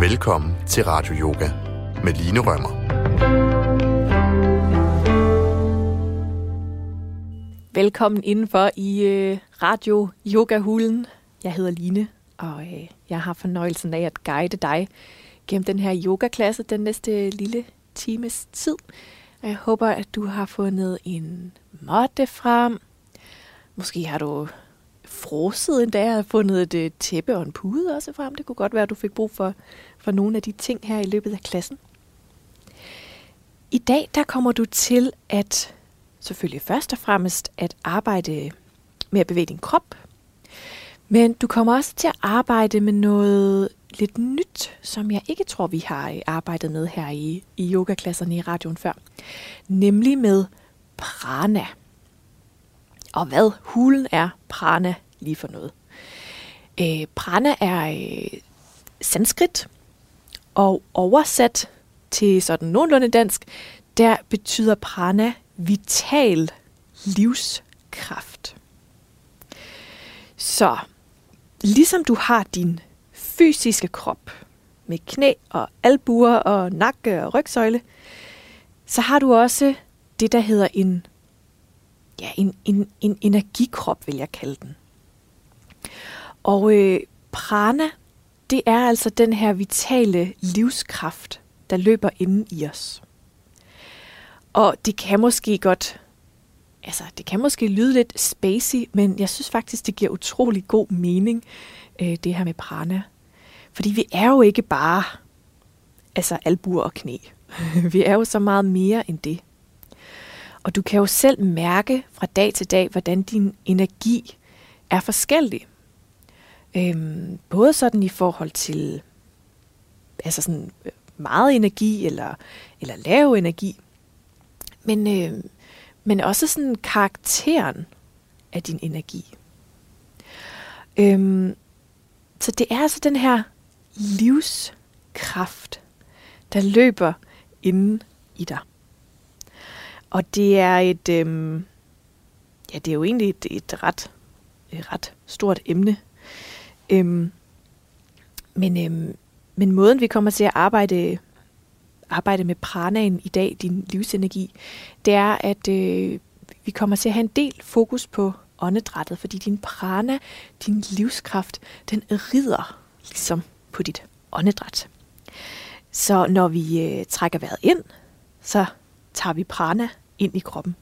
Velkommen til Radio Yoga med Line Rømmer. Velkommen indenfor i øh, Radio Yoga Hulen. Jeg hedder Line, og øh, jeg har fornøjelsen af at guide dig gennem den her yogaklasse den næste lille times tid. Og jeg håber, at du har fundet en måtte frem. Måske har du frosset endda. dag og fundet et øh, tæppe og en pude også frem. Det kunne godt være, at du fik brug for, for nogle af de ting her i løbet af klassen. I dag der kommer du til at selvfølgelig først og fremmest at arbejde med at bevæge din krop. Men du kommer også til at arbejde med noget lidt nyt, som jeg ikke tror, vi har øh, arbejdet med her i, i yogaklasserne i radioen før. Nemlig med prana. Og hvad hulen er prana lige for noget. Øh, prana er øh, sanskrit, og oversat til sådan nogenlunde dansk, der betyder prana vital livskraft. Så ligesom du har din fysiske krop med knæ og albuer og nakke og rygsøjle, så har du også det, der hedder en, ja, en, en, en energikrop, vil jeg kalde den. Og øh, prana, det er altså den her vitale livskraft, der løber inden i os. Og det kan måske godt, altså det kan måske lyde lidt spacey, men jeg synes faktisk, det giver utrolig god mening, øh, det her med prana. Fordi vi er jo ikke bare altså albuer og knæ. vi er jo så meget mere end det. Og du kan jo selv mærke fra dag til dag, hvordan din energi er forskellig. Øhm, både sådan i forhold til altså sådan øh, meget energi eller, eller lav energi, men, øh, men også sådan karakteren af din energi. Øhm, så det er altså den her livskraft, der løber inden i dig. Og det er et, øhm, ja, det er jo egentlig et, et ret, et ret stort emne. Øhm, men, øhm, men måden vi kommer til at arbejde arbejde med pranaen i dag, din livsenergi, det er, at øh, vi kommer til at have en del fokus på åndedrættet, fordi din prana, din livskraft, den rider ligesom på dit åndedræt. Så når vi øh, trækker vejret ind, så tager vi prana ind i kroppen.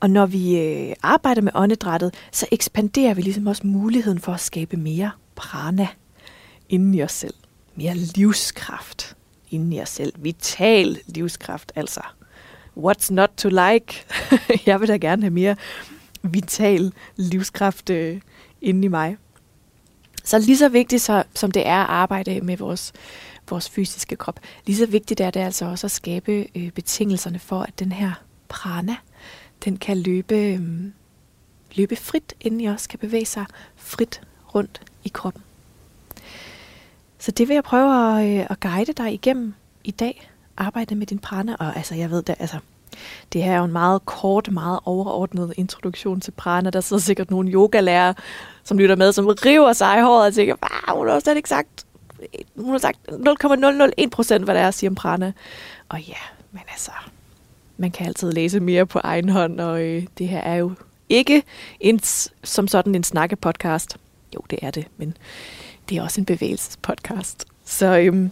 Og når vi øh, arbejder med åndedrættet, så ekspanderer vi ligesom også muligheden for at skabe mere prana inden i os selv. Mere livskraft inden i os selv. Vital livskraft, altså. What's not to like? jeg vil da gerne have mere vital livskraft øh, inde i mig. Så lige så vigtigt så, som det er at arbejde med vores, vores fysiske krop, lige så vigtigt er det altså også at skabe øh, betingelserne for, at den her prana, den kan løbe, øhm, løbe frit inden i os, kan bevæge sig frit rundt i kroppen. Så det vil jeg prøve at, øh, at guide dig igennem i dag. Arbejde med din prana, og altså jeg ved det, altså det her er jo en meget kort, meget overordnet introduktion til prana. Der sidder sikkert nogle yogalærer, som lytter med, som river sig i håret og tænker, wow, hun har slet ikke sagt, hun har sagt 0,001 procent, hvad der er at sige om prana. Og ja, men altså, man kan altid læse mere på egen hånd, og øh, det her er jo ikke en, som sådan en snakkepodcast. Jo, det er det, men det er også en bevægelsespodcast. Så, øhm,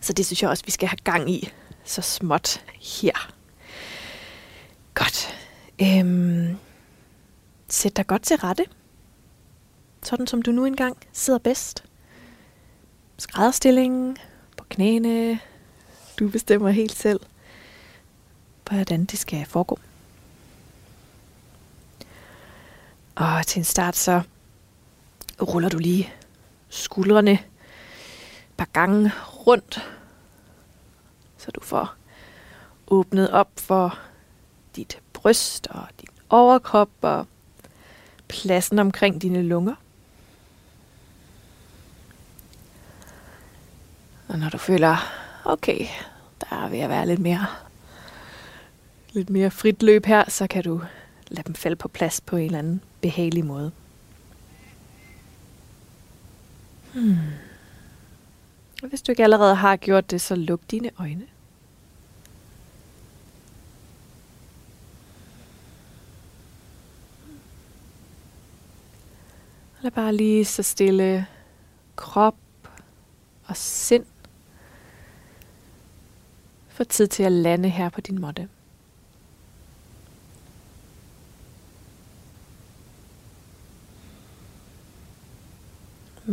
så det synes jeg også, vi skal have gang i så småt her. Godt. Øhm, sæt dig godt til rette. Sådan som du nu engang sidder bedst. Skrædderstillingen på knæene. Du bestemmer helt selv, hvordan det skal foregå. Og til en start så ruller du lige skuldrene et par gange rundt, så du får åbnet op for dit bryst og din overkrop og pladsen omkring dine lunger. Og når du føler, okay, der er ved at være lidt mere, lidt mere frit løb her, så kan du lade dem falde på plads på en eller anden behagelig måde. Hmm. Hvis du ikke allerede har gjort det, så luk dine øjne. Lad bare lige så stille krop og sind få tid til at lande her på din måtte.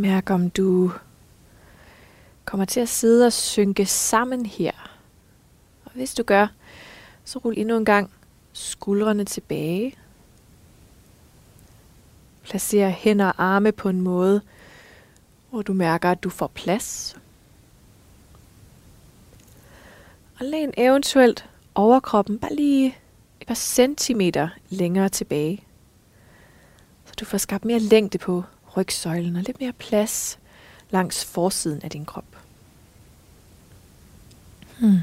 Mærk om du kommer til at sidde og synke sammen her. Og hvis du gør, så rul endnu en gang skuldrene tilbage. Placer hænder og arme på en måde, hvor du mærker, at du får plads. Og læn eventuelt overkroppen bare lige et par centimeter længere tilbage. Så du får skabt mere længde på rygsøjlen og lidt mere plads langs forsiden af din krop. Hmm.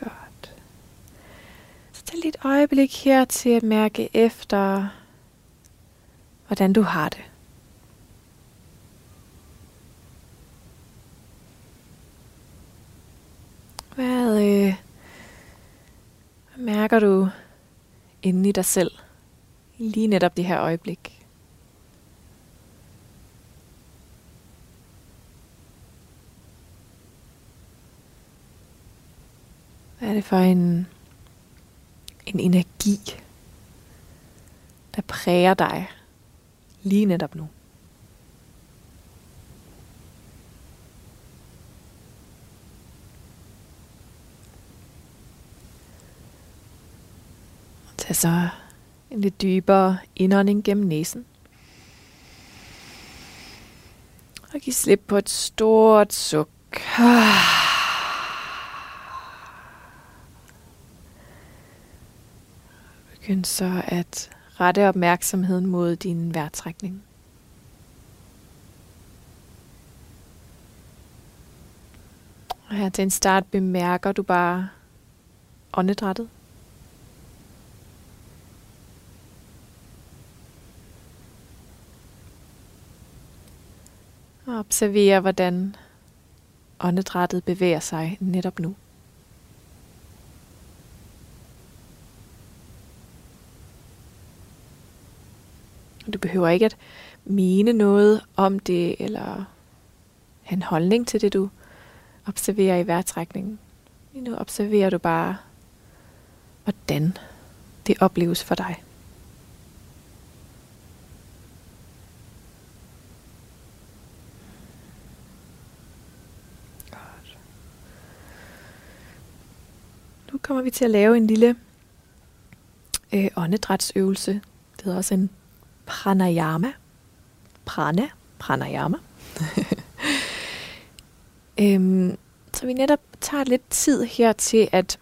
Godt. Så tag lige et øjeblik her til at mærke efter, hvordan du har det. Hvad, øh, mærker du inde i dig selv? Lige netop det her øjeblik. Hvad er det for en, en energi, der præger dig lige netop nu? Tag så en lidt dybere indånding gennem næsen. Og giv slip på et stort suk. Begynd så at rette opmærksomheden mod din vejrtrækning. Og her til en start bemærker du bare åndedrættet. Og observere, hvordan åndedrættet bevæger sig netop nu. Du behøver ikke at mene noget om det, eller have en holdning til det, du observerer i vejrtrækningen. Lige nu observerer du bare, hvordan det opleves for dig. Nu kommer vi til at lave en lille øh, åndedrætsøvelse. Det hedder også en pranayama. Prana, pranayama. øhm, så vi netop tager lidt tid her til at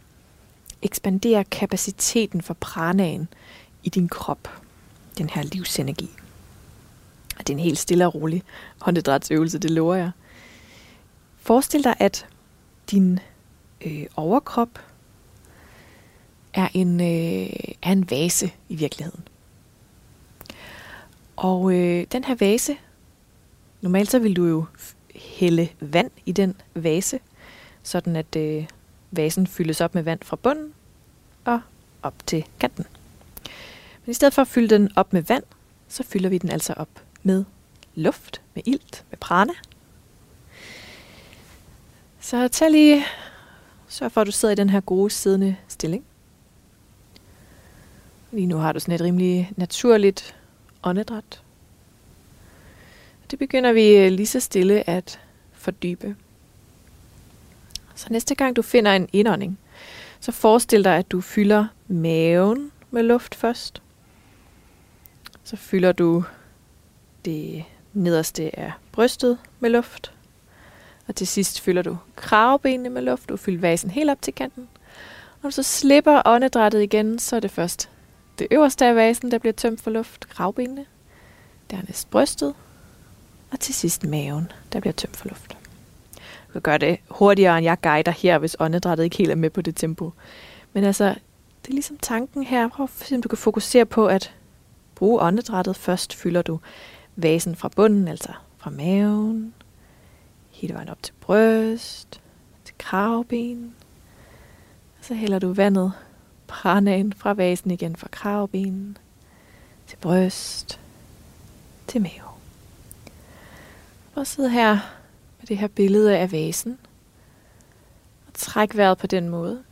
ekspandere kapaciteten for pranaen i din krop. Den her livsenergi. Og det er en helt stille og rolig åndedrætsøvelse, det lover jeg. Forestil dig, at din øh, overkrop er en, øh, er en vase i virkeligheden. Og øh, den her vase, normalt så vil du jo hælde vand i den vase, sådan at øh, vasen fyldes op med vand fra bunden og op til kanten. Men i stedet for at fylde den op med vand, så fylder vi den altså op med luft, med ilt, med prana. Så tag lige, sørg for at du sidder i den her gode siddende stilling. Lige nu har du sådan et rimelig naturligt åndedræt. Det begynder vi øh, lige så stille at fordybe. Så næste gang du finder en indånding, så forestil dig, at du fylder maven med luft først. Så fylder du det nederste af brystet med luft. Og til sidst fylder du kravbenene med luft. Du fylder vasen helt op til kanten. Når du så slipper åndedrættet igen, så er det først det øverste af vasen, der bliver tømt for luft, kravbenene, dernæst brystet, og til sidst maven, der bliver tømt for luft. Du kan gøre det hurtigere, end jeg guider her, hvis åndedrættet ikke helt er med på det tempo. Men altså, det er ligesom tanken her. Prøv at se, om du kan fokusere på, at bruge åndedrættet. Først fylder du vasen fra bunden, altså fra maven, hele vejen op til bryst, til kravben. Så hælder du vandet, pranaen fra vasen igen fra kravbenen, til bryst, til mave. Og sidde her med det her billede af vasen. Og træk vejret på den måde.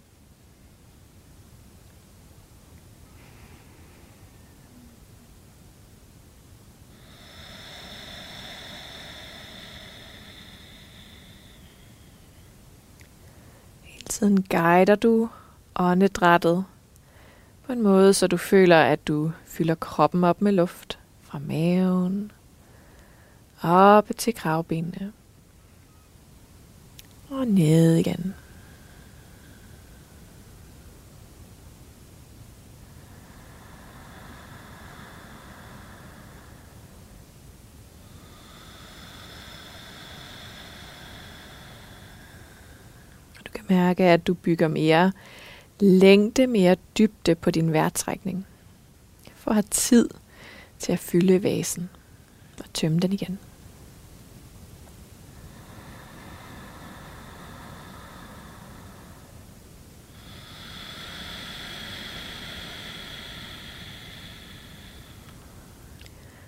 Hele tiden guider du åndedrættet på en måde, så du føler, at du fylder kroppen op med luft fra maven op til kravbenene og ned igen. Du mærke, at du bygger mere længde, mere dybde på din vejrtrækning. For at have tid til at fylde vasen og tømme den igen.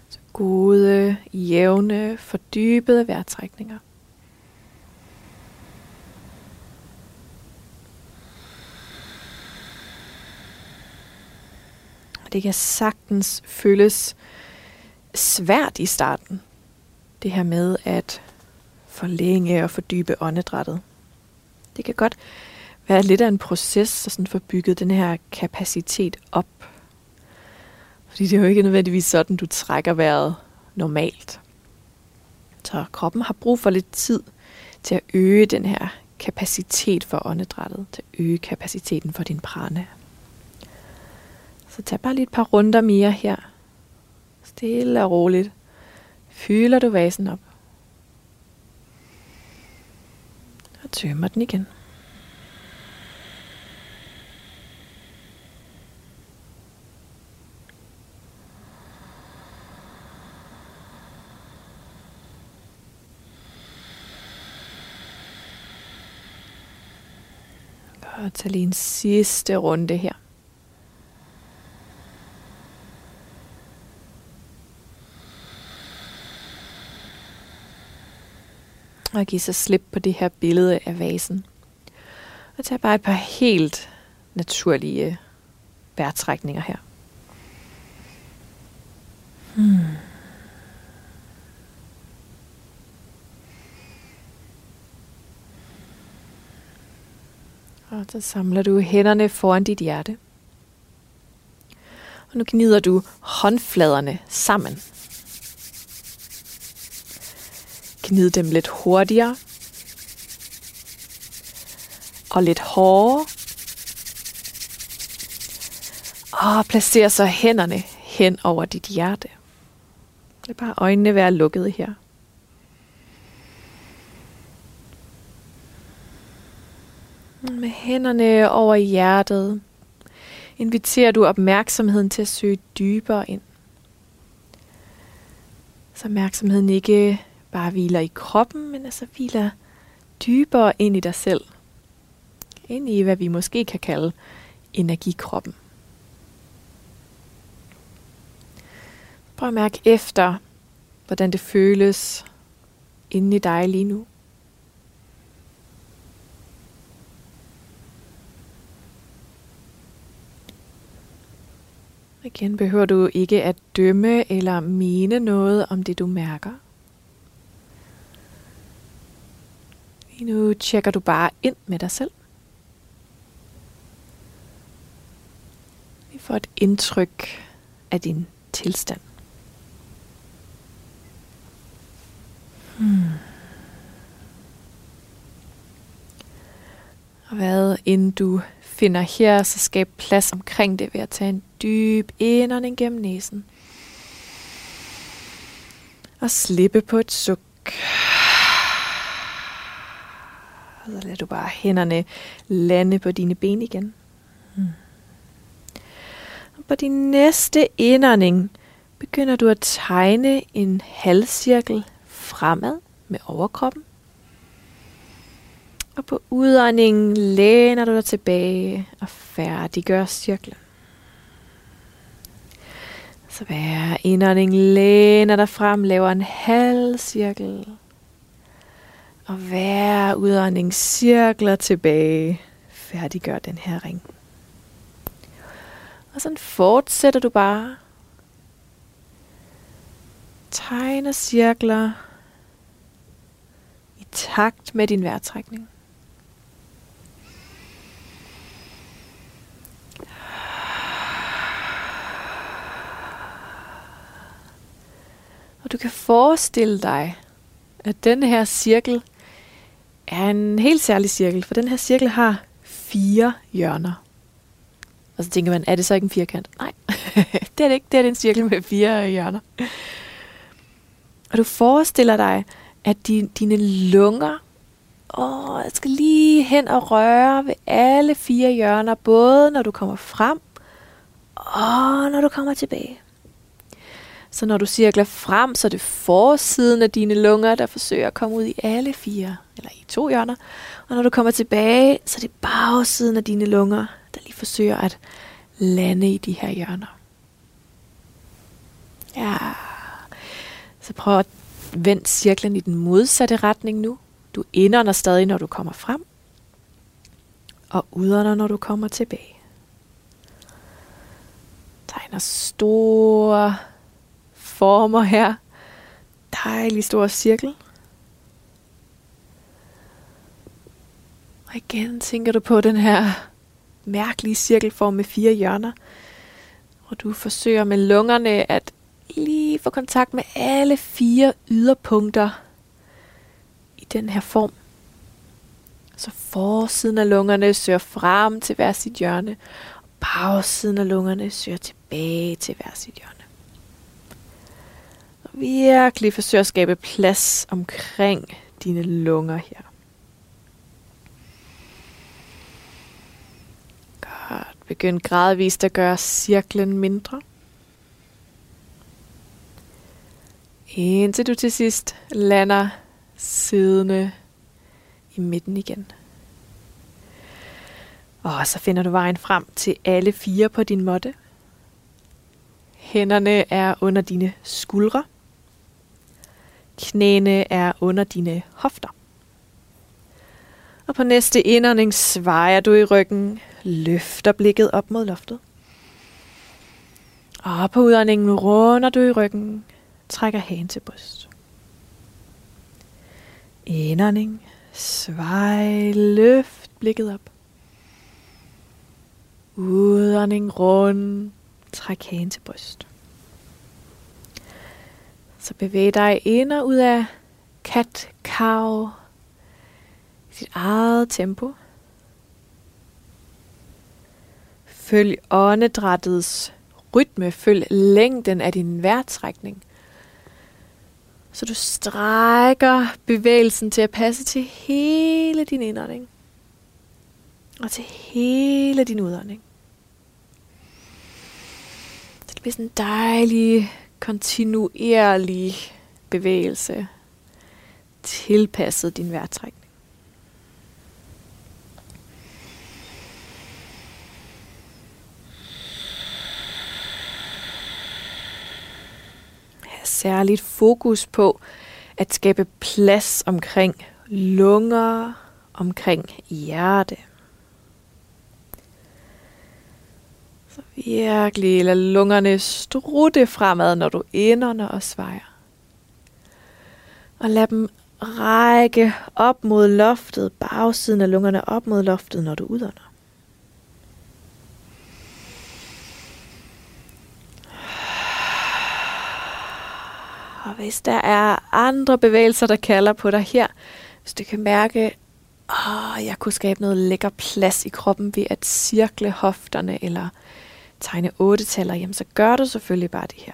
Så gode, jævne, fordybede vejrtrækninger. Og det kan sagtens føles svært i starten. Det her med at forlænge og fordybe åndedrættet. Det kan godt være lidt af en proces at sådan få bygget den her kapacitet op. Fordi det er jo ikke nødvendigvis sådan, du trækker vejret normalt. Så kroppen har brug for lidt tid til at øge den her kapacitet for åndedrættet, til at øge kapaciteten for din prana. Så tag bare lige et par runder mere her. Stille og roligt. Fylder du vasen op. Og tømmer den igen. Og tag lige en sidste runde her. Og give sig slip på det her billede af vasen. Og tag bare et par helt naturlige vejrtrækninger her. Hmm. Og så samler du hænderne foran dit hjerte. Og nu gnider du håndfladerne sammen. Gnid dem lidt hurtigere. Og lidt hårdere. Og placer så hænderne hen over dit hjerte. Det er bare øjnene være lukkede her. Med hænderne over hjertet inviterer du opmærksomheden til at søge dybere ind. Så opmærksomheden ikke bare hviler i kroppen, men altså hviler dybere ind i dig selv. Ind i, hvad vi måske kan kalde energikroppen. Prøv at mærke efter, hvordan det føles inde i dig lige nu. Igen behøver du ikke at dømme eller mene noget om det, du mærker. Lige nu tjekker du bare ind med dig selv. Vi får et indtryk af din tilstand. Hmm. Og hvad end du finder her, så skab plads omkring det ved at tage en dyb indånding gennem næsen. Og slippe på et suk. Og så lader du bare hænderne lande på dine ben igen. Hmm. Og på din næste indånding begynder du at tegne en halvcirkel fremad med overkroppen. Og på udåndingen læner du dig tilbage og færdiggør cirklen. Så hver indånding læner dig frem, laver en halv cirkel. Og hver udånding cirkler tilbage, færdiggør den her ring. Og sådan fortsætter du bare. Tegner cirkler i takt med din vejrtrækning. Og du kan forestille dig, at den her cirkel er en helt særlig cirkel, for den her cirkel har fire hjørner. Og så tænker man, er det så ikke en firkant? Nej, det er det ikke. Det er en cirkel med fire hjørner. Og du forestiller dig, at din, dine lunger åh, jeg skal lige hen og røre ved alle fire hjørner, både når du kommer frem og når du kommer tilbage. Så når du cirkler frem, så er det forsiden af dine lunger, der forsøger at komme ud i alle fire, eller i to hjørner. Og når du kommer tilbage, så er det bagsiden af dine lunger, der lige forsøger at lande i de her hjørner. Ja. Så prøv at vende cirklen i den modsatte retning nu. Du indånder stadig, når du kommer frem. Og udånder, når du kommer tilbage. Tegner store former her. Dejlig stor cirkel. Og igen tænker du på den her mærkelige cirkelform med fire hjørner. Og du forsøger med lungerne at lige få kontakt med alle fire yderpunkter i den her form. Så forsiden af lungerne søger frem til hver sit hjørne, og bagsiden af lungerne søger tilbage til hver sit hjørne virkelig forsøge at skabe plads omkring dine lunger her. Godt. Begynd gradvist at gøre cirklen mindre. Indtil du til sidst lander siddende i midten igen. Og så finder du vejen frem til alle fire på din måtte. Hænderne er under dine skuldre. Knæene er under dine hofter. Og på næste indånding svejer du i ryggen, løfter blikket op mod loftet. Og på udåndingen runder du i ryggen, trækker hagen til bryst. Indånding, svej, løft blikket op. Udånding, rund, træk hagen til bryst. Så bevæg dig ind og ud af kat, kav, i dit eget tempo. Følg åndedrættets rytme, følg længden af din vejrtrækning. Så du strækker bevægelsen til at passe til hele din indånding. Og til hele din udånding. Så det bliver sådan en dejlig kontinuerlig bevægelse tilpasset din vejrtrækning. særligt fokus på at skabe plads omkring lunger, omkring hjerte. Så virkelig lad lungerne strutte fremad, når du indånder og svejer. Og lad dem række op mod loftet, bagsiden af lungerne op mod loftet, når du udånder. Og hvis der er andre bevægelser, der kalder på dig her, hvis du kan mærke, at jeg kunne skabe noget lækker plads i kroppen ved at cirkle hofterne eller tegne otte taller, jamen så gør du selvfølgelig bare det her.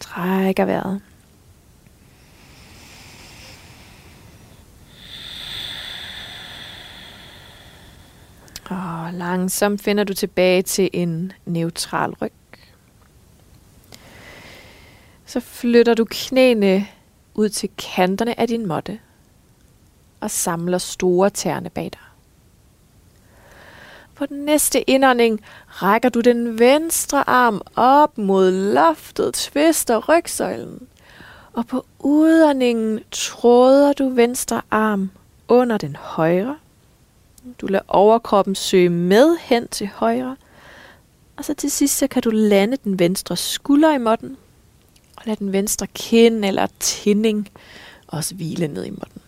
Trækker vejret. Og langsomt finder du tilbage til en neutral ryg. Så flytter du knæene ud til kanterne af din måtte og samler store tæerne bag dig. På den næste indånding rækker du den venstre arm op mod loftet, tvister rygsøjlen. Og på udåndingen tråder du venstre arm under den højre. Du lader overkroppen søge med hen til højre. Og så til sidst så kan du lande den venstre skulder i måtten. Og lad den venstre kind eller tinding også hvile ned i måtten.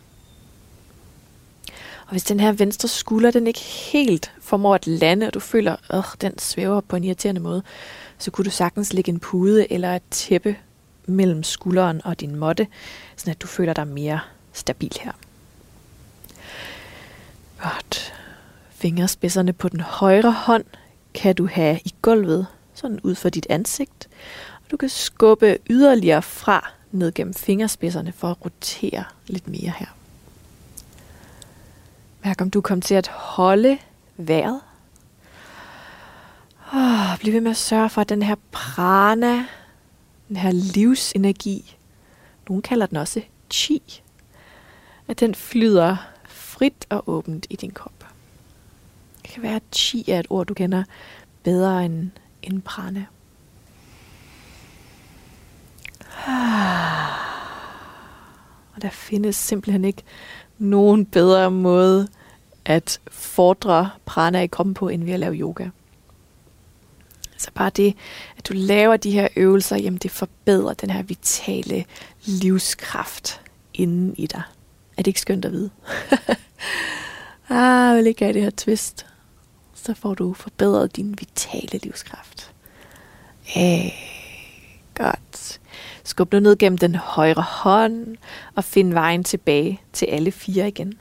Og hvis den her venstre skulder, den ikke helt formår at lande, og du føler, at den svæver på en irriterende måde, så kunne du sagtens lægge en pude eller et tæppe mellem skulderen og din måtte, så at du føler dig mere stabil her. Godt. Fingerspidserne på den højre hånd kan du have i gulvet, sådan ud for dit ansigt. Og du kan skubbe yderligere fra ned gennem fingerspidserne for at rotere lidt mere her. Mærk om du kom til at holde vejret. Og bliv ved med at sørge for, at den her prana, den her livsenergi, nogen kalder den også chi, at den flyder frit og åbent i din krop. Det kan være, at chi er et ord, du kender bedre end, end prana. Ah. Og der findes simpelthen ikke nogen bedre måde at fordre prana i kroppen på, end ved at lave yoga. Så bare det, at du laver de her øvelser, jamen det forbedrer den her vitale livskraft inden i dig. Er det ikke skønt at vide? ah, jeg vil ikke have det her twist. Så får du forbedret din vitale livskraft. Hey, godt. Skub nu ned gennem den højre hånd og find vejen tilbage til alle fire igen.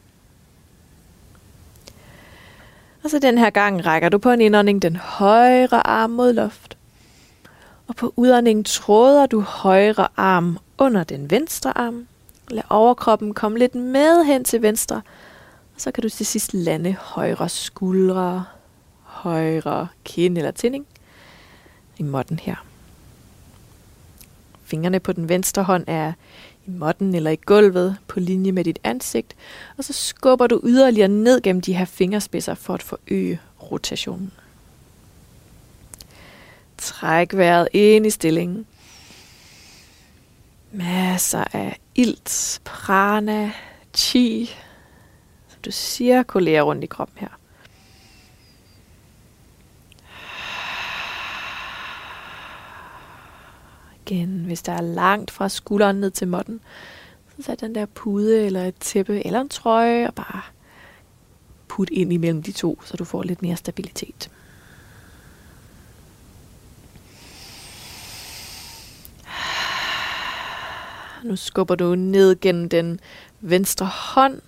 Og så den her gang rækker du på en indånding den højre arm mod loft. Og på udåndingen tråder du højre arm under den venstre arm. Lad overkroppen komme lidt med hen til venstre. Og så kan du til sidst lande højre skuldre, højre kind eller tinding i måtten her. Fingrene på den venstre hånd er i måtten eller i gulvet på linje med dit ansigt, og så skubber du yderligere ned gennem de her fingerspidser for at forøge rotationen. Træk vejret ind i stillingen. Masser af ilt, prana, chi, så du cirkulerer rundt i kroppen her. Igen. Hvis der er langt fra skulderen ned til måtten, så sæt den der pude eller et tæppe eller en trøje og bare put ind imellem de to, så du får lidt mere stabilitet. Nu skubber du ned gennem den venstre hånd,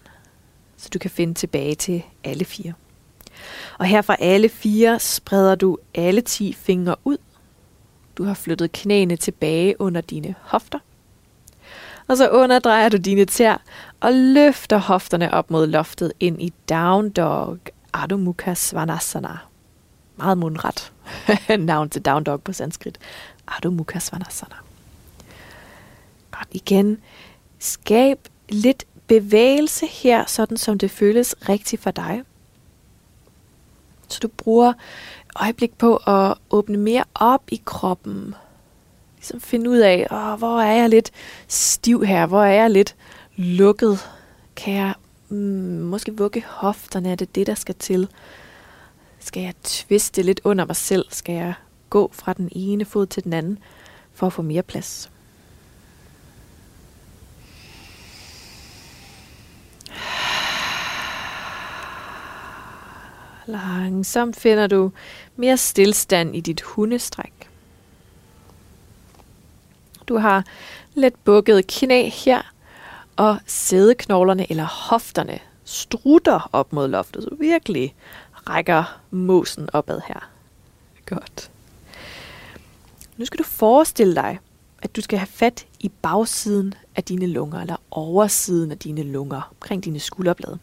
så du kan finde tilbage til alle fire. Og her fra alle fire spreder du alle 10 fingre ud du har flyttet knæene tilbage under dine hofter. Og så underdrejer du dine tær og løfter hofterne op mod loftet ind i Down Dog Adho Mukha Svanasana. Meget mundret navn til Down Dog på sanskrit. Adho Mukha Svanasana. Godt igen. Skab lidt bevægelse her, sådan som det føles rigtigt for dig. Så du bruger øjeblik på at åbne mere op i kroppen. Ligesom finde ud af, åh, hvor er jeg lidt stiv her? Hvor er jeg lidt lukket? Kan jeg mm, måske vugge hofterne? Er det det, der skal til? Skal jeg tviste lidt under mig selv? Skal jeg gå fra den ene fod til den anden for at få mere plads? Langsomt finder du mere stillstand i dit hundestræk. Du har let bukket knæ her, og sædeknoglerne eller hofterne strutter op mod loftet, så virkelig rækker mosen opad her. Godt. Nu skal du forestille dig, at du skal have fat i bagsiden af dine lunger, eller oversiden af dine lunger, omkring dine skulderblade.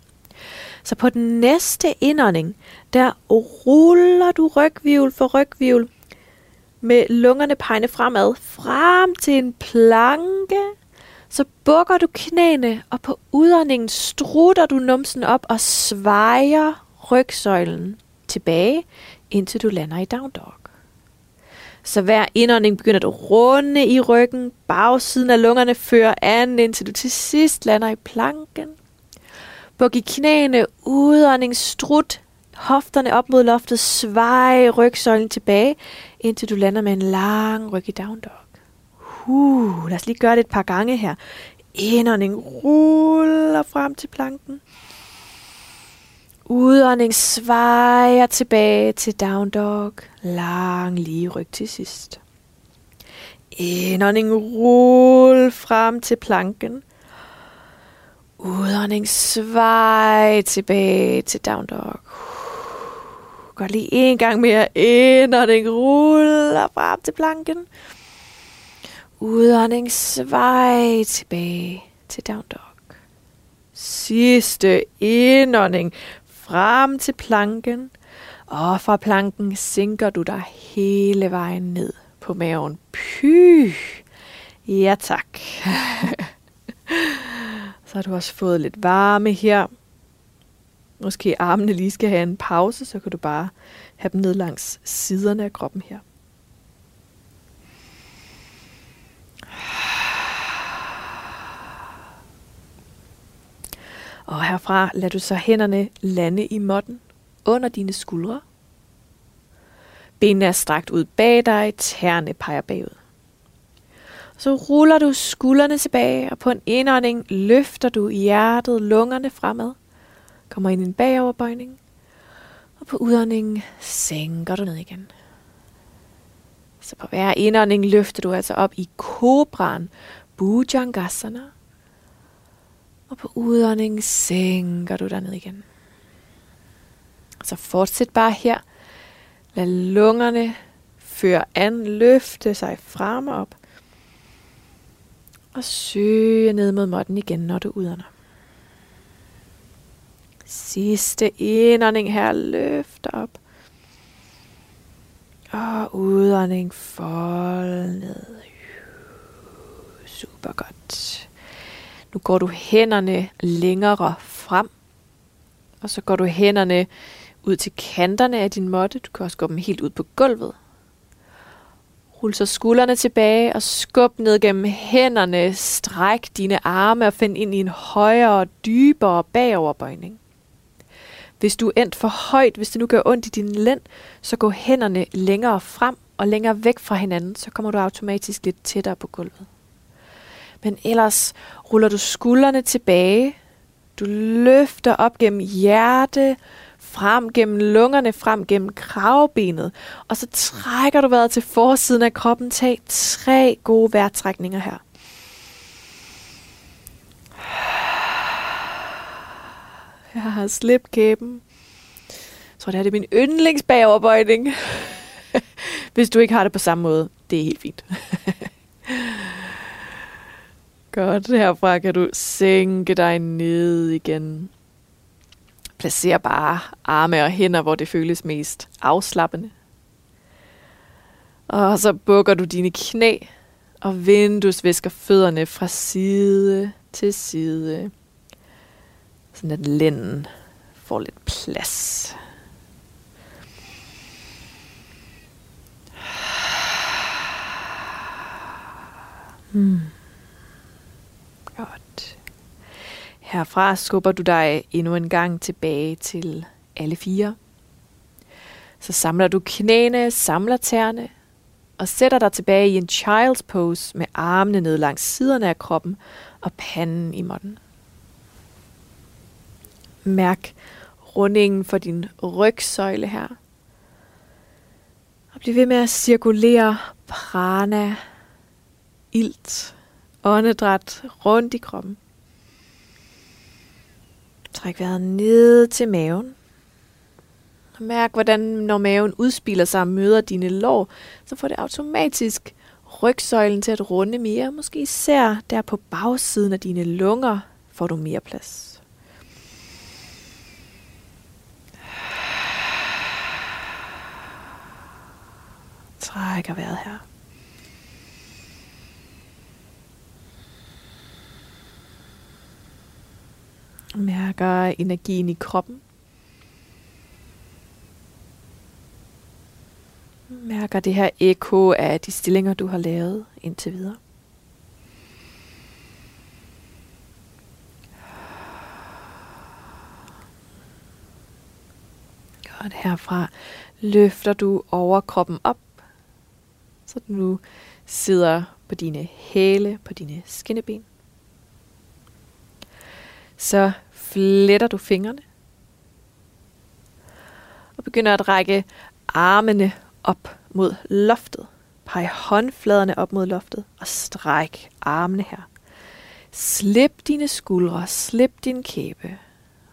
Så på den næste indånding, der ruller du rygvivl for rygvivl med lungerne pegende fremad, frem til en planke. Så bukker du knæene, og på udåndingen strutter du numsen op og svejer rygsøjlen tilbage, indtil du lander i down dog. Så hver indånding begynder du at runde i ryggen, bagsiden af lungerne fører an, indtil du til sidst lander i planken. Buk i knæene, udånding, strut, hofterne op mod loftet, svej rygsøjlen tilbage, indtil du lander med en lang ryg i down dog. Uh, lad os lige gøre det et par gange her. Indånding ruller frem til planken. Udånding svejer tilbage til down dog. Lang lige ryg til sidst. Indånding rull frem til planken. Udånding svej tilbage til down dog. Gør lige en gang mere. Indånding ruller frem til planken. Udånding svej tilbage til down dog. Sidste indånding frem til planken, og fra planken sinker du dig hele vejen ned på maven. Py! Ja tak. Så har du også fået lidt varme her. Måske armene lige skal have en pause, så kan du bare have dem ned langs siderne af kroppen her. Og herfra lader du så hænderne lande i måtten under dine skuldre. Benene er strakt ud bag dig, tæerne peger bagud. Så ruller du skuldrene tilbage, og på en indånding løfter du hjertet, lungerne fremad. Kommer ind i en bagoverbøjning. Og på udåndingen sænker du ned igen. Så på hver indånding løfter du altså op i kobraen, Bhujangasana. Og på udåndingen sænker du dig ned igen. Så fortsæt bare her. Lad lungerne føre an, løfte sig frem og op. Og søge ned mod måtten igen, når du udånder. Sidste indånding her, løfter op. Og udånding, fold ned. Super godt. Nu går du hænderne længere frem, og så går du hænderne ud til kanterne af din måtte. Du kan også gå dem helt ud på gulvet. Rul så skuldrene tilbage og skub ned gennem hænderne. Stræk dine arme og find ind i en højere dybere bagoverbøjning. Hvis du er endt for højt, hvis det nu gør ondt i din lænd, så gå hænderne længere frem og længere væk fra hinanden, så kommer du automatisk lidt tættere på gulvet. Men ellers ruller du skuldrene tilbage. Du løfter op gennem hjerte, frem gennem lungerne, frem gennem kravbenet. Og så trækker du vejret til forsiden af kroppen. Tag tre gode vejrtrækninger her. Jeg har slipt kæben. Jeg tror, det her det er min yndlingsbagoverbøjning. Hvis du ikke har det på samme måde, det er helt fint. Godt, herfra kan du sænke dig ned igen. Placer bare arme og hænder, hvor det føles mest afslappende. Og så bukker du dine knæ og vinduesvisker fødderne fra side til side. Sådan at lænden får lidt plads. Hmm. Herfra skubber du dig endnu en gang tilbage til alle fire. Så samler du knæene, samler tæerne og sætter dig tilbage i en child's pose med armene ned langs siderne af kroppen og panden i måtten. Mærk rundingen for din rygsøjle her. Og bliv ved med at cirkulere prana, ilt, åndedræt rundt i kroppen. Træk vejret ned til maven. Og mærk, hvordan når maven udspiller sig og møder dine lår, så får det automatisk rygsøjlen til at runde mere. Måske især der på bagsiden af dine lunger får du mere plads. Trækker vejret her. Mærker energien i kroppen. Mærker det her eko af de stillinger, du har lavet indtil videre. Godt herfra løfter du overkroppen op, så du nu sidder på dine hæle, på dine skinneben. Så fletter du fingrene og begynder at række armene op mod loftet. Peg håndfladerne op mod loftet og stræk armene her. Slip dine skuldre, slip din kæbe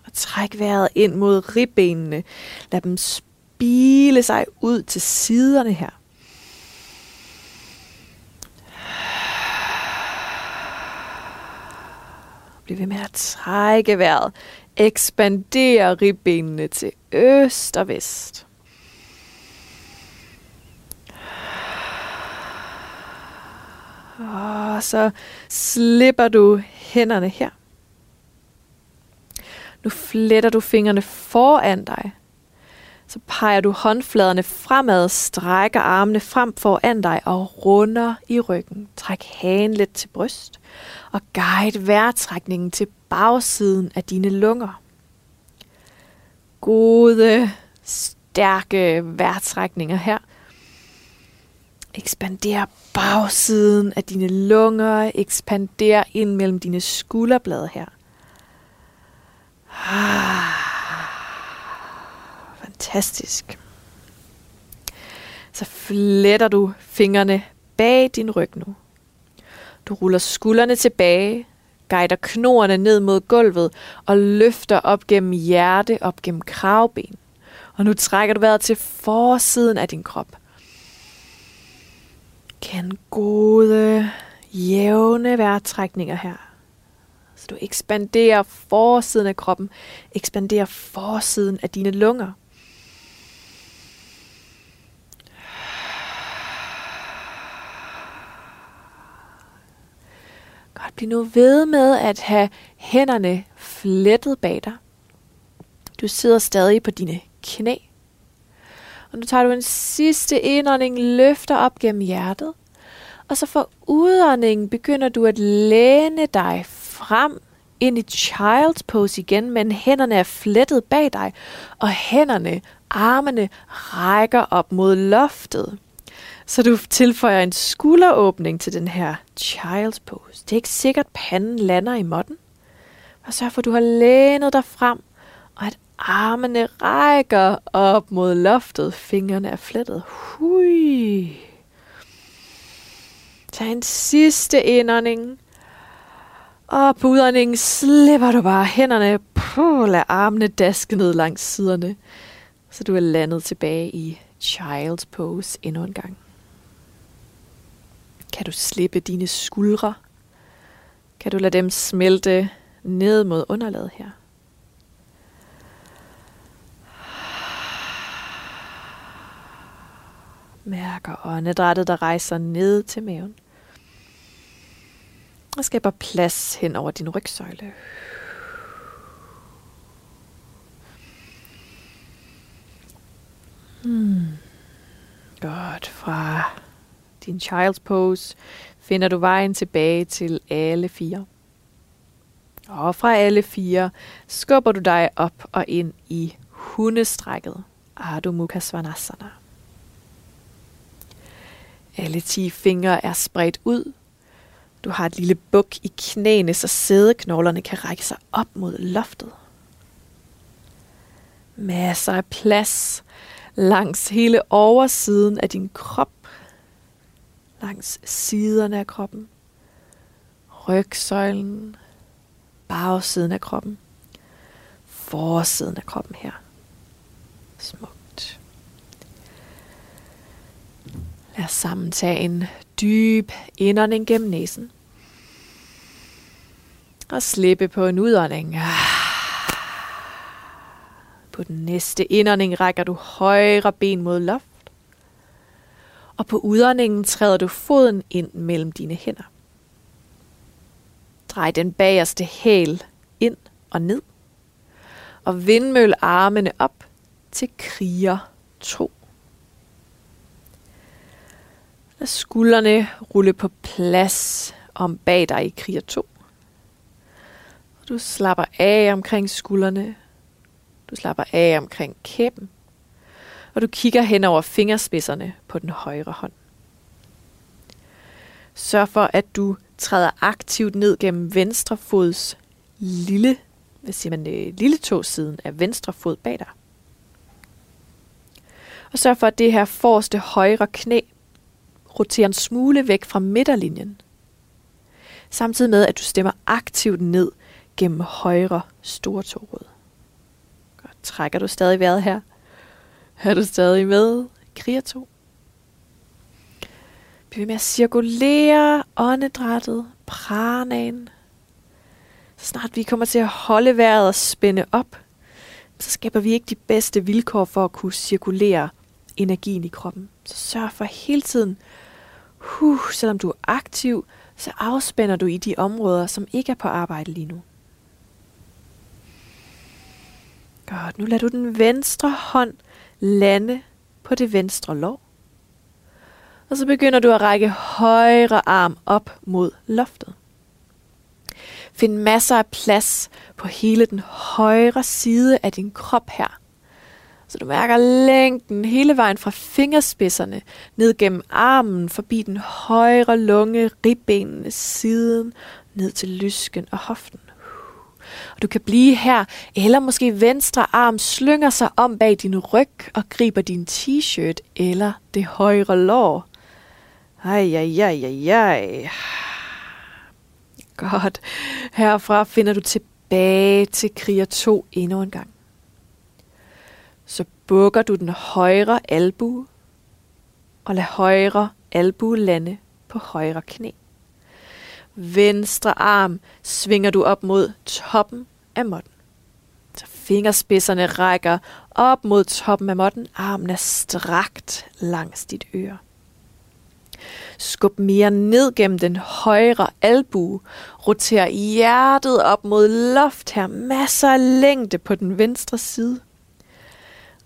og træk vejret ind mod ribbenene. Lad dem spile sig ud til siderne her. Bliv ved med at trække vejret. Ekspandere ribbenene til øst og vest. Og så slipper du hænderne her. Nu fletter du fingrene foran dig. Så peger du håndfladerne fremad, strækker armene frem foran dig og runder i ryggen. Træk hagen lidt til bryst og guide vejrtrækningen til bagsiden af dine lunger. Gode, stærke vejrtrækninger her. Ekspander bagsiden af dine lunger. Ekspander ind mellem dine skulderblade her. Ah, fantastisk. Så fletter du fingrene bag din ryg nu. Du ruller skuldrene tilbage, guider knoerne ned mod gulvet og løfter op gennem hjerte, op gennem kravben. Og nu trækker du vejret til forsiden af din krop. Kend gode, jævne vejrtrækninger her. Så du ekspanderer forsiden af kroppen, ekspanderer forsiden af dine lunger. Godt, bliv nu ved med at have hænderne flettet bag dig. Du sidder stadig på dine knæ. Og nu tager du en sidste indånding, løfter op gennem hjertet. Og så for udåndingen begynder du at læne dig frem ind i child's pose igen, men hænderne er flettet bag dig, og hænderne, armene rækker op mod loftet. Så du tilføjer en skulderåbning til den her child's pose. Det er ikke sikkert, at panden lander i modden. Og sørg for, at du har lænet dig frem, og at armene rækker op mod loftet. Fingrene er flettet. Hui. Tag en sidste indånding. Og på udåndingen slipper du bare hænderne. Puh, lad armene daske ned langs siderne. Så du er landet tilbage i child's pose endnu en gang. Kan du slippe dine skuldre? Kan du lade dem smelte ned mod underlaget her? Mærker åndedrættet, der rejser ned til maven. Og skaber plads hen over din rygsøjle. Hmm. Godt. Fra din child's pose finder du vejen tilbage til alle fire. Og fra alle fire skubber du dig op og ind i hundestrækket Adho Mukha Svanasana. Alle ti fingre er spredt ud. Du har et lille buk i knæene, så sædeknoglerne kan række sig op mod loftet. Masser af plads langs hele oversiden af din krop. Langs siderne af kroppen. Rygsøjlen. Bagsiden af kroppen. Forsiden af kroppen her. Smukt. Lad os sammen tage en dyb indånding gennem næsen. Og slippe på en udånding. Ah. På den næste indånding rækker du højre ben mod loft. Og på udåndingen træder du foden ind mellem dine hænder. Drej den bagerste hæl ind og ned. Og vindmøl armene op til kriger 2. Lad skuldrene rulle på plads om bag dig i kriger 2. Du slapper af omkring skuldrene. Du slapper af omkring kæben. Og du kigger hen over fingerspidserne på den højre hånd. Sørg for, at du træder aktivt ned gennem venstre fods lille, hvad siger man, øh, lille tåsiden af venstre fod bag dig. Og sørg for, at det her forreste højre knæ roterer en smule væk fra midterlinjen. Samtidig med, at du stemmer aktivt ned gennem højre stortårod. Godt. Trækker du stadig vejret her? Er du stadig med? Kriger 2. Bliv med at cirkulere åndedrættet, pranaen. Så snart vi kommer til at holde vejret og spænde op, så skaber vi ikke de bedste vilkår for at kunne cirkulere energien i kroppen. Så sørg for hele tiden, huh, selvom du er aktiv, så afspænder du i de områder, som ikke er på arbejde lige nu. Godt, nu lader du den venstre hånd lande på det venstre lår. Og så begynder du at række højre arm op mod loftet. Find masser af plads på hele den højre side af din krop her. Så du mærker længden hele vejen fra fingerspidserne ned gennem armen, forbi den højre lunge, ribbenene, siden, ned til lysken og hoften. Og du kan blive her, eller måske venstre arm slynger sig om bag din ryg og griber din t-shirt eller det højre lår. Ej, ej, ej, ej, ej. Godt. Herfra finder du tilbage til kriger 2 endnu en gang. Så bukker du den højre albue og lad højre albue lande på højre knæ. Venstre arm svinger du op mod toppen af måtten. Så fingerspidserne rækker op mod toppen af måtten. Armen er strakt langs dit øre. Skub mere ned gennem den højre albue. Roter hjertet op mod loft her. Masser af længde på den venstre side.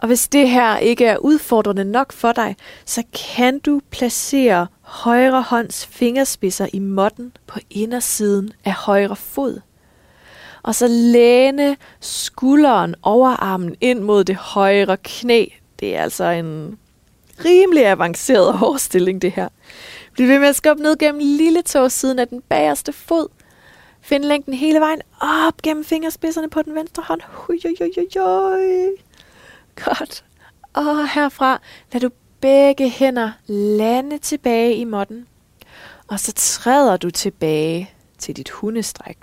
Og hvis det her ikke er udfordrende nok for dig, så kan du placere højre hånds fingerspidser i måtten på indersiden af højre fod. Og så læne skulderen, overarmen ind mod det højre knæ. Det er altså en rimelig avanceret hårstilling, det her. Bliv ved med at skubbe ned gennem lille siden af den bagerste fod. Find længden hele vejen op gennem fingerspidserne på den venstre hånd. Ui, ui, ui, ui. Godt. Og herfra lad du begge hænder lande tilbage i måtten. Og så træder du tilbage til dit hundestræk.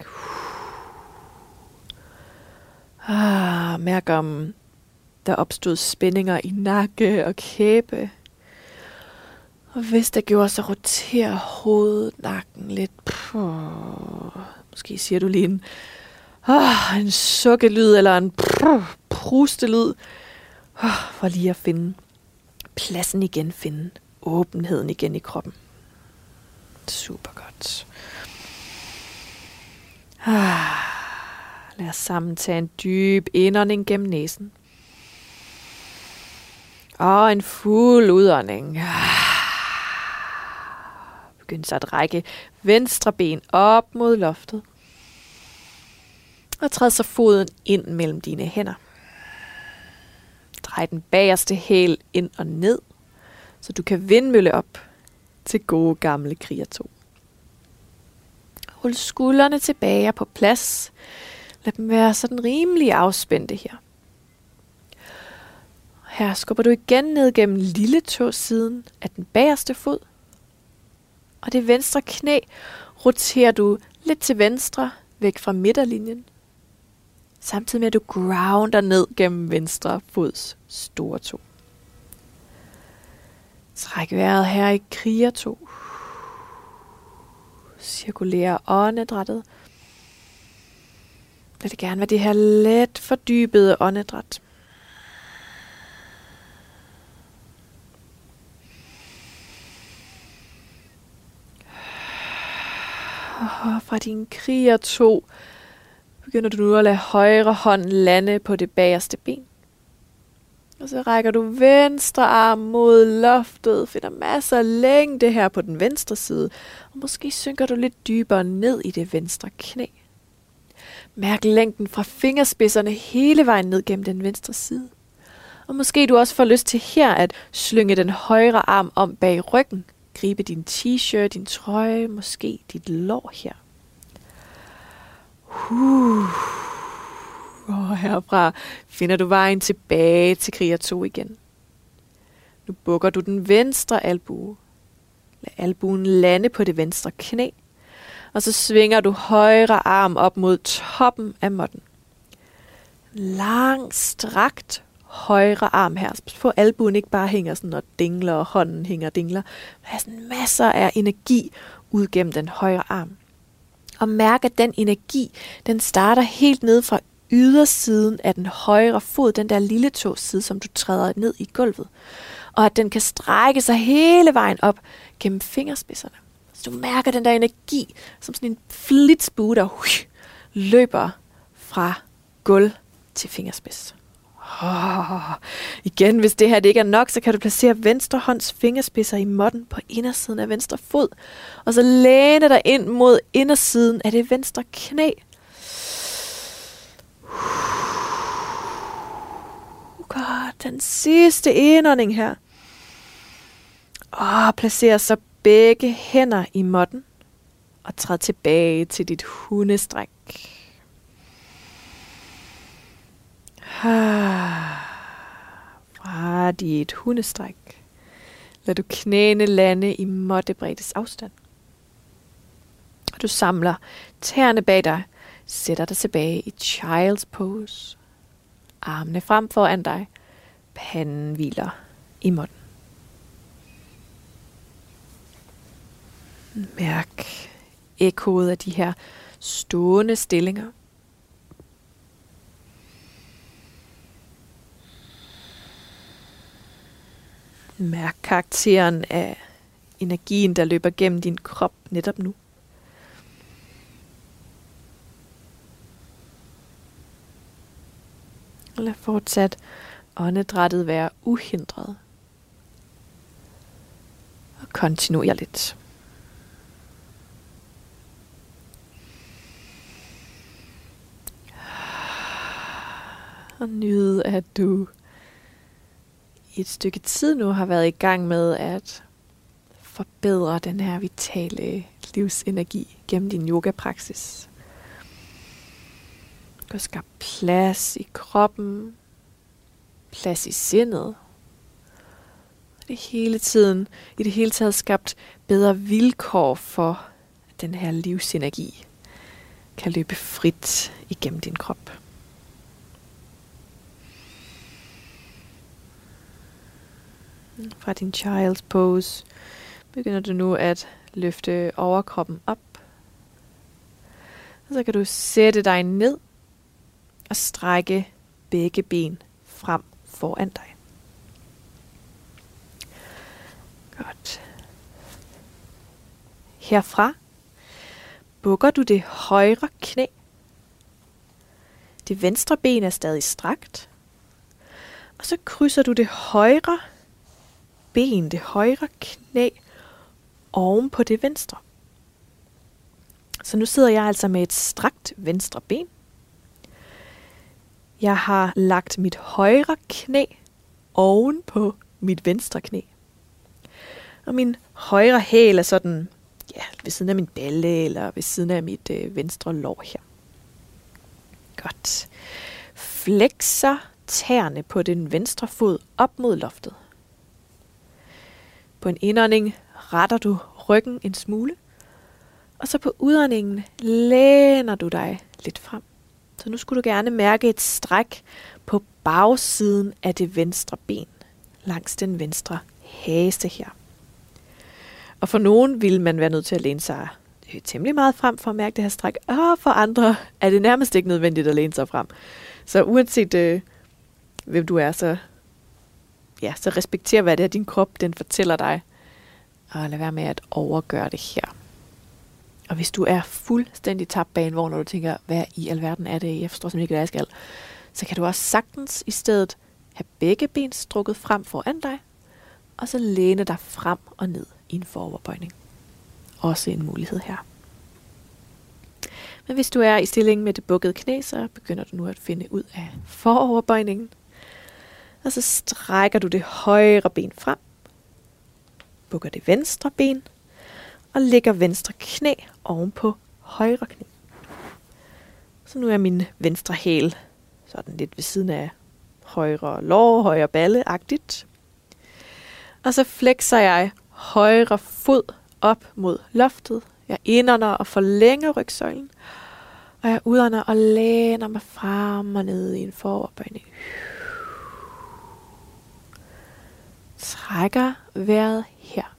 Ah, mærk om der opstod spændinger i nakke og kæbe. Og hvis der gjorde, så roterer hovedet, nakken lidt. Puh. Måske siger du lige en, oh, en sukkelyd eller en prustelyd. Oh, for lige at finde pladsen igen, finde åbenheden igen i kroppen. Super godt. Ah, lad os sammen tage en dyb indånding gennem næsen. Og en fuld udånding. Ah. Begynd så at række venstre ben op mod loftet. Og træd så foden ind mellem dine hænder. Drej den bagerste hæl ind og ned, så du kan vindmølle op til gode gamle kriger 2. Rul skuldrene tilbage på plads. Lad dem være sådan rimelig afspændte her. Her skubber du igen ned gennem lille siden af den bagerste fod. Og det venstre knæ roterer du lidt til venstre, væk fra midterlinjen samtidig med at du grounder ned gennem venstre fods store tog. Træk vejret her i kriger to. Cirkulér åndedrættet. Lad det gerne være det her let fordybede åndedræt. Og fra din kriger to begynder du nu at lade højre hånd lande på det bagerste ben. Og så rækker du venstre arm mod loftet, finder masser af længde her på den venstre side, og måske synker du lidt dybere ned i det venstre knæ. Mærk længden fra fingerspidserne hele vejen ned gennem den venstre side. Og måske du også får lyst til her at slynge den højre arm om bag ryggen, gribe din t-shirt, din trøje, måske dit lår her. Uh. Og herfra finder du vejen tilbage til kriger 2 igen. Nu bukker du den venstre albue. Lad albuen lande på det venstre knæ. Og så svinger du højre arm op mod toppen af måtten. Lang, strakt højre arm her. Så albuen ikke bare hænger sådan og dingler, og hånden hænger og dingler. Der er sådan masser af energi ud gennem den højre arm. Og mærk, at den energi, den starter helt ned fra ydersiden af den højre fod, den der lille side, som du træder ned i gulvet. Og at den kan strække sig hele vejen op gennem fingerspidserne. Så du mærker den der energi, som sådan en flitsbue, der løber fra gulv til fingerspids. Oh, igen, hvis det her det ikke er nok, så kan du placere venstre hånds fingerspidser i måtten på indersiden af venstre fod. Og så læne dig ind mod indersiden af det venstre knæ. Godt, den sidste indånding her. Og placer så begge hænder i måtten og træd tilbage til dit hundestræk. Fra dit hundestræk. Lad du knæene lande i måttebreddes afstand. Du samler tæerne bag dig, sætter dig tilbage i child's pose. Armene frem foran dig. Panden hviler i måtten. Mærk ekkoet af de her stående stillinger. Mærk karakteren af energien, der løber gennem din krop netop nu. Og lad fortsat åndedrættet være uhindret og kontinuerligt. Og nyde, at du i et stykke tid nu har været i gang med at forbedre den her vitale livsenergi gennem din yoga-praksis. Du har skabt plads i kroppen, plads i sindet. Det hele tiden, i det hele taget skabt bedre vilkår for, at den her livsenergi kan løbe frit igennem din krop. Fra din child's pose begynder du nu at løfte overkroppen op. Og så kan du sætte dig ned og strække begge ben frem foran dig. Godt. Herfra bukker du det højre knæ. Det venstre ben er stadig strakt. Og så krydser du det højre ben, det højre knæ, oven på det venstre. Så nu sidder jeg altså med et strakt venstre ben. Jeg har lagt mit højre knæ oven på mit venstre knæ. Og min højre hæl er sådan ja, ved siden af min balle eller ved siden af mit øh, venstre lår her. Godt. Flexer tæerne på den venstre fod op mod loftet. På en indånding retter du ryggen en smule, og så på udåndingen læner du dig lidt frem. Så nu skulle du gerne mærke et stræk på bagsiden af det venstre ben, langs den venstre hase her. Og for nogen vil man være nødt til at læne sig øh, temmelig meget frem for at mærke det her stræk, og for andre er det nærmest ikke nødvendigt at læne sig frem. Så uanset øh, hvem du er, så ja, så respekter, hvad det er, din krop den fortæller dig. Og lad være med at overgøre det her. Og hvis du er fuldstændig tabt bag en vogn, når du tænker, hvad i alverden er det, jeg forstår simpelthen ikke, hvad jeg skal, så kan du også sagtens i stedet have begge ben strukket frem foran dig, og så læne dig frem og ned i en foroverbøjning. Også en mulighed her. Men hvis du er i stillingen med det bukkede knæ, så begynder du nu at finde ud af foroverbøjningen. Og så strækker du det højre ben frem, bukker det venstre ben, og lægger venstre knæ oven på højre knæ. Så nu er min venstre hæl sådan lidt ved siden af højre lår, højre balle-agtigt. Og så flexer jeg højre fod op mod loftet. Jeg indånder og forlænger rygsøjlen. Og jeg udånder og læner mig frem og ned i en foroverbøjning. Trækker vejret her.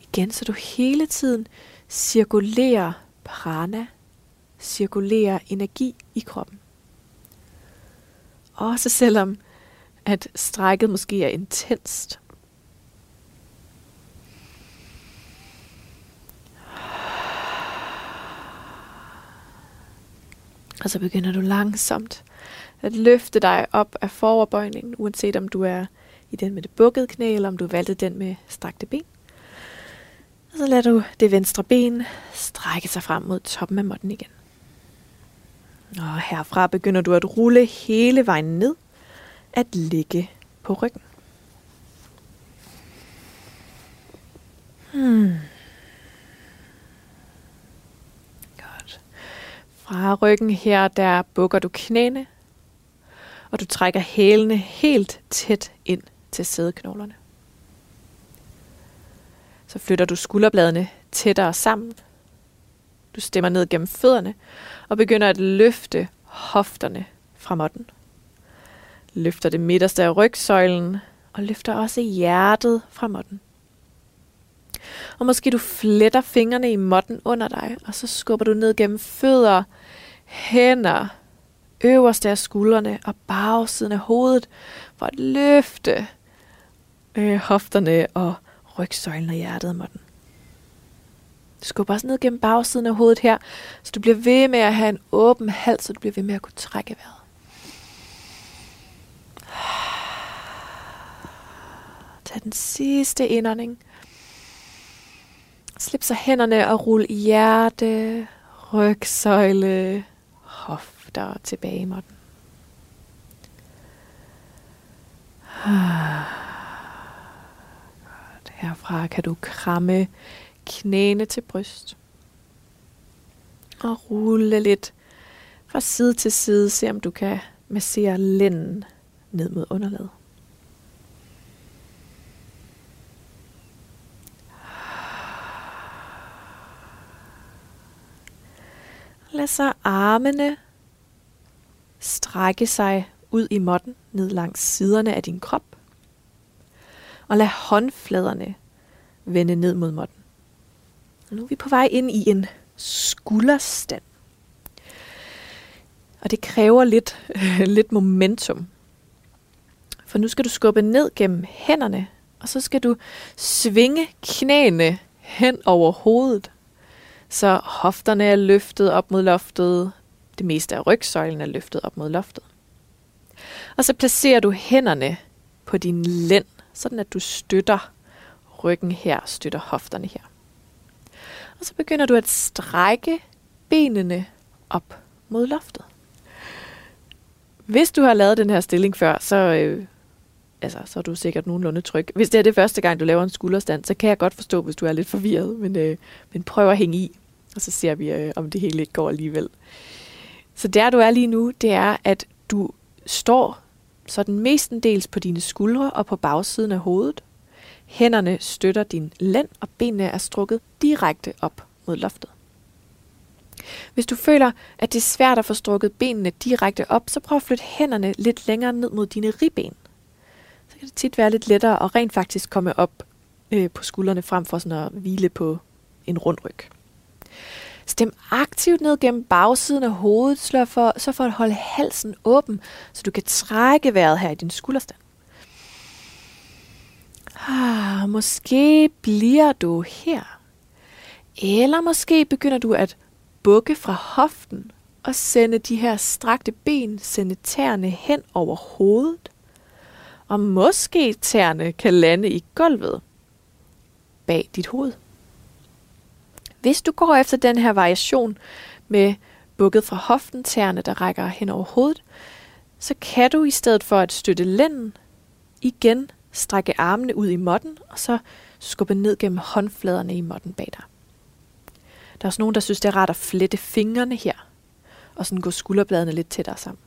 Igen, så du hele tiden cirkulerer prana, cirkulerer energi i kroppen. Også selvom at strækket måske er intenst. Og så begynder du langsomt at løfte dig op af foroverbøjningen, uanset om du er i den med det bukkede knæ, eller om du valgte den med strakte ben. Og så lader du det venstre ben strække sig frem mod toppen af måtten igen. Og herfra begynder du at rulle hele vejen ned, at ligge på ryggen. Hmm. Godt. Fra ryggen her, der bukker du knæene, og du trækker hælene helt tæt ind til sædeknoglerne. Så flytter du skulderbladene tættere sammen. Du stemmer ned gennem fødderne og begynder at løfte hofterne fra måtten. Løfter det midterste af rygsøjlen og løfter også hjertet fra måtten. Og måske du fletter fingrene i måtten under dig, og så skubber du ned gennem fødder, hænder, øverste af skuldrene og bagsiden af hovedet for at løfte øh, hofterne og rygsøjlen og hjertet af måtten. Du skubber også ned gennem bagsiden af hovedet her, så du bliver ved med at have en åben hals, så du bliver ved med at kunne trække vejret. Tag den sidste indånding. Slip så hænderne og rul hjerte, rygsøjle, hofter tilbage i måtten. Herfra kan du kramme knæene til bryst. Og rulle lidt fra side til side. Se om du kan massere lænden ned mod underlaget. Lad så armene strække sig ud i måtten ned langs siderne af din krop. Og lad håndfladerne vende ned mod måtten. Og nu er vi på vej ind i en skulderstand. Og det kræver lidt, lidt momentum. For nu skal du skubbe ned gennem hænderne, og så skal du svinge knæene hen over hovedet. Så hofterne er løftet op mod loftet. Det meste af rygsøjlen er løftet op mod loftet. Og så placerer du hænderne på din lænd, sådan at du støtter ryggen her, støtter hofterne her. Og så begynder du at strække benene op mod loftet. Hvis du har lavet den her stilling før, så, øh, altså, så er du sikkert nogenlunde tryg. Hvis det er det første gang, du laver en skulderstand, så kan jeg godt forstå, hvis du er lidt forvirret. Men, øh, men prøv at hænge i, og så ser vi, øh, om det hele ikke går alligevel. Så der du er lige nu, det er, at du står så den mestendels på dine skuldre og på bagsiden af hovedet. Hænderne støtter din lænd, og benene er strukket direkte op mod loftet. Hvis du føler, at det er svært at få strukket benene direkte op, så prøv at flytte hænderne lidt længere ned mod dine ribben. Så kan det tit være lidt lettere at rent faktisk komme op øh, på skuldrene frem for sådan at hvile på en rund ryg. Stem aktivt ned gennem bagsiden af hovedet, så for, så for at holde halsen åben, så du kan trække vejret her i din skulderstand. Ah, måske bliver du her. Eller måske begynder du at bukke fra hoften og sende de her strakte ben, sende tæerne hen over hovedet. Og måske tæerne kan lande i gulvet bag dit hoved. Hvis du går efter den her variation med bukket fra hoften, tæerne, der rækker hen over hovedet, så kan du i stedet for at støtte lænden, igen strække armene ud i måtten, og så skubbe ned gennem håndfladerne i måtten bag dig. Der er også nogen, der synes, det er rart at flette fingrene her, og sådan gå skulderbladene lidt tættere sammen.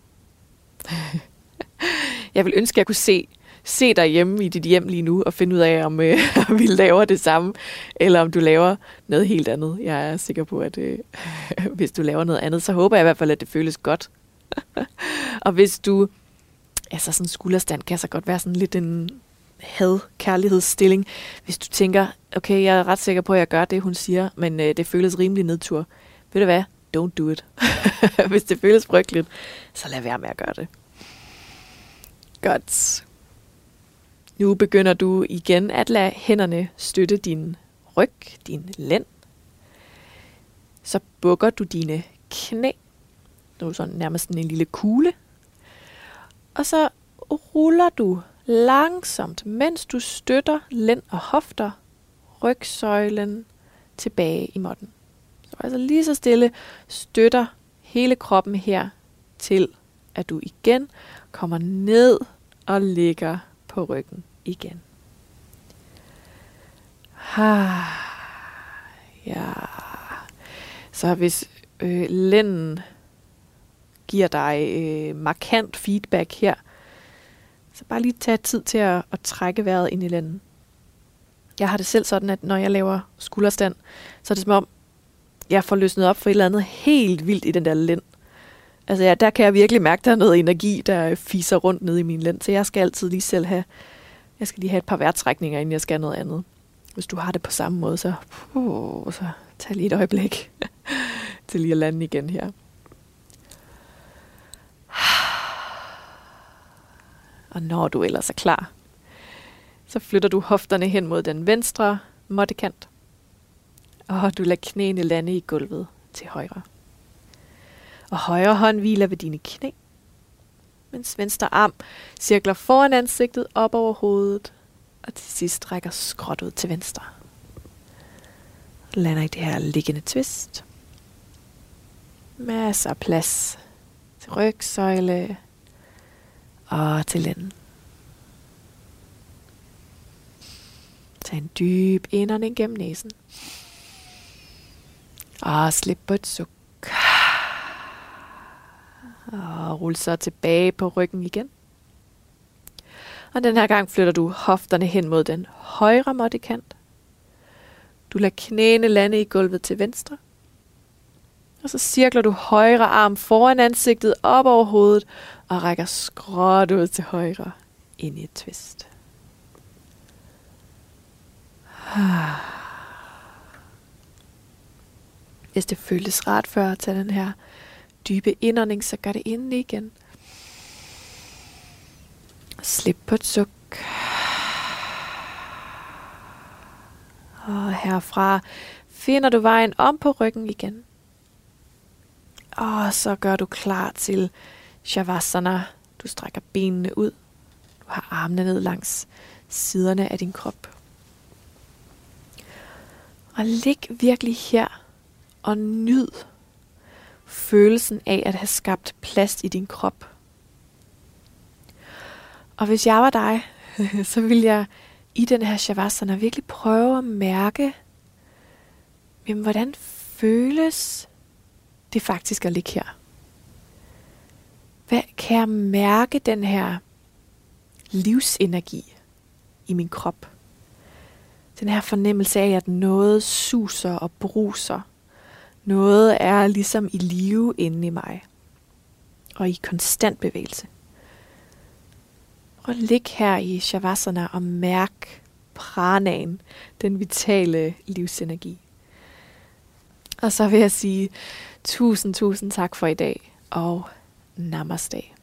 jeg vil ønske, at jeg kunne se, se dig hjemme i dit hjem lige nu, og finde ud af, om øh, vi laver det samme, eller om du laver noget helt andet. Jeg er sikker på, at øh, hvis du laver noget andet, så håber jeg i hvert fald, at det føles godt. og hvis du, altså sådan en skulderstand kan så godt være sådan lidt en had-kærlighedsstilling. Hvis du tænker, okay, jeg er ret sikker på, at jeg gør det, hun siger, men øh, det føles rimelig nedtur. Ved du hvad? Don't do it. hvis det føles frygteligt, så lad være med at gøre det. Godt. Nu begynder du igen at lade hænderne støtte din ryg, din lænd. Så bukker du dine knæ. Nu er sådan nærmest en lille kugle. Og så ruller du langsomt, mens du støtter lænd og hofter, rygsøjlen tilbage i måtten. Så altså lige så stille støtter hele kroppen her til, at du igen kommer ned og ligger på ryggen igen. Ha. Ja. Så hvis øh, lænden giver dig øh, markant feedback her, så bare lige tage tid til at, at trække vejret ind i lænden. Jeg har det selv sådan, at når jeg laver skulderstand, så er det som om, jeg får løsnet op for et eller andet helt vildt i den der lænd. Altså ja, der kan jeg virkelig mærke, at der er noget energi, der fiser rundt ned i min lænd. Så jeg skal altid lige selv have, jeg skal lige have et par værtrækninger, inden jeg skal noget andet. Hvis du har det på samme måde, så, uh, så tag lige et øjeblik til lige at lande igen her. Og når du ellers er klar, så flytter du hofterne hen mod den venstre måttekant. Og du lader knæene lande i gulvet til højre. Og højre hånd hviler ved dine knæ, mens venstre arm cirkler foran ansigtet op over hovedet, og til sidst rækker skråt ud til venstre. Lander i det her liggende twist. Masser af plads til rygsøjle, og til lænden. Tag en dyb indånding gennem næsen. Og slip på et suk. Og rul så tilbage på ryggen igen. Og den her gang flytter du hofterne hen mod den højre måttekant. Du lader knæene lande i gulvet til venstre. Og så cirkler du højre arm foran ansigtet op over hovedet og rækker skråt ud til højre ind i et twist. Hvis det føltes rart før at tage den her dybe indånding, så gør det inden igen. Slip på et suk. Og herfra finder du vejen om på ryggen igen. Og så gør du klar til Shavasana. Du strækker benene ud. Du har armene ned langs siderne af din krop. Og lig virkelig her og nyd følelsen af at have skabt plads i din krop. Og hvis jeg var dig, så vil jeg i den her shavasana virkelig prøve at mærke, jamen, hvordan føles det faktisk at ligge her? Hvad kan jeg mærke den her livsenergi i min krop? Den her fornemmelse af, at noget suser og bruser. Noget er ligesom i live inde i mig. Og i konstant bevægelse. Prøv at ligge her i Shavasana og mærk pranaen, den vitale livsenergi. Og så vil jeg sige tusind, tusind tak for i dag, og Namaste.